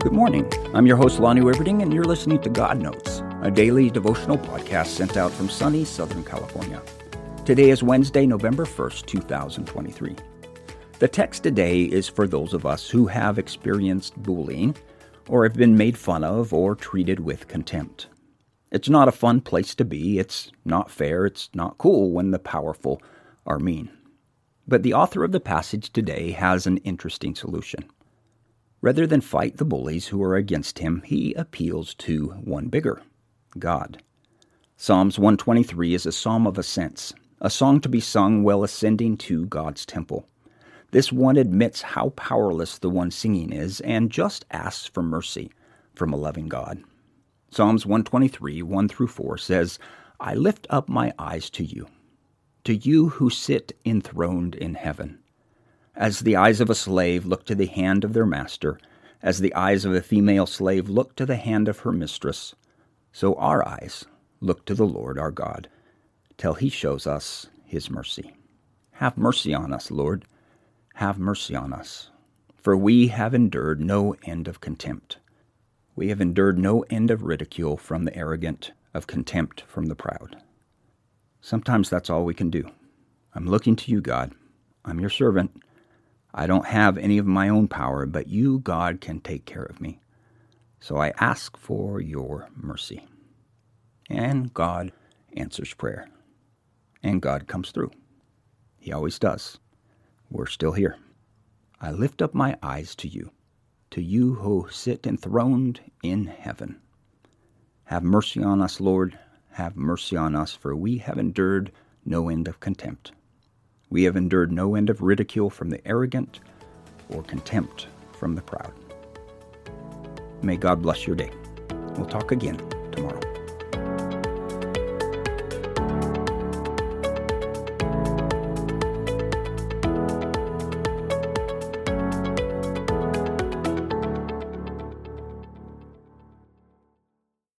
Good morning. I'm your host, Lonnie Riverding, and you're listening to God Notes, a daily devotional podcast sent out from sunny Southern California. Today is Wednesday, November 1st, 2023. The text today is for those of us who have experienced bullying or have been made fun of or treated with contempt. It's not a fun place to be. It's not fair. It's not cool when the powerful are mean. But the author of the passage today has an interesting solution. Rather than fight the bullies who are against him, he appeals to one bigger God. Psalms 123 is a psalm of ascents, a song to be sung while ascending to God's temple. This one admits how powerless the one singing is and just asks for mercy from a loving God. Psalms 123, 1 through 4 says, I lift up my eyes to you, to you who sit enthroned in heaven. As the eyes of a slave look to the hand of their master, as the eyes of a female slave look to the hand of her mistress, so our eyes look to the Lord our God, till he shows us his mercy. Have mercy on us, Lord. Have mercy on us. For we have endured no end of contempt. We have endured no end of ridicule from the arrogant, of contempt from the proud. Sometimes that's all we can do. I'm looking to you, God. I'm your servant. I don't have any of my own power, but you, God, can take care of me. So I ask for your mercy. And God answers prayer. And God comes through. He always does. We're still here. I lift up my eyes to you, to you who sit enthroned in heaven. Have mercy on us, Lord. Have mercy on us, for we have endured no end of contempt. We have endured no end of ridicule from the arrogant or contempt from the proud. May God bless your day. We'll talk again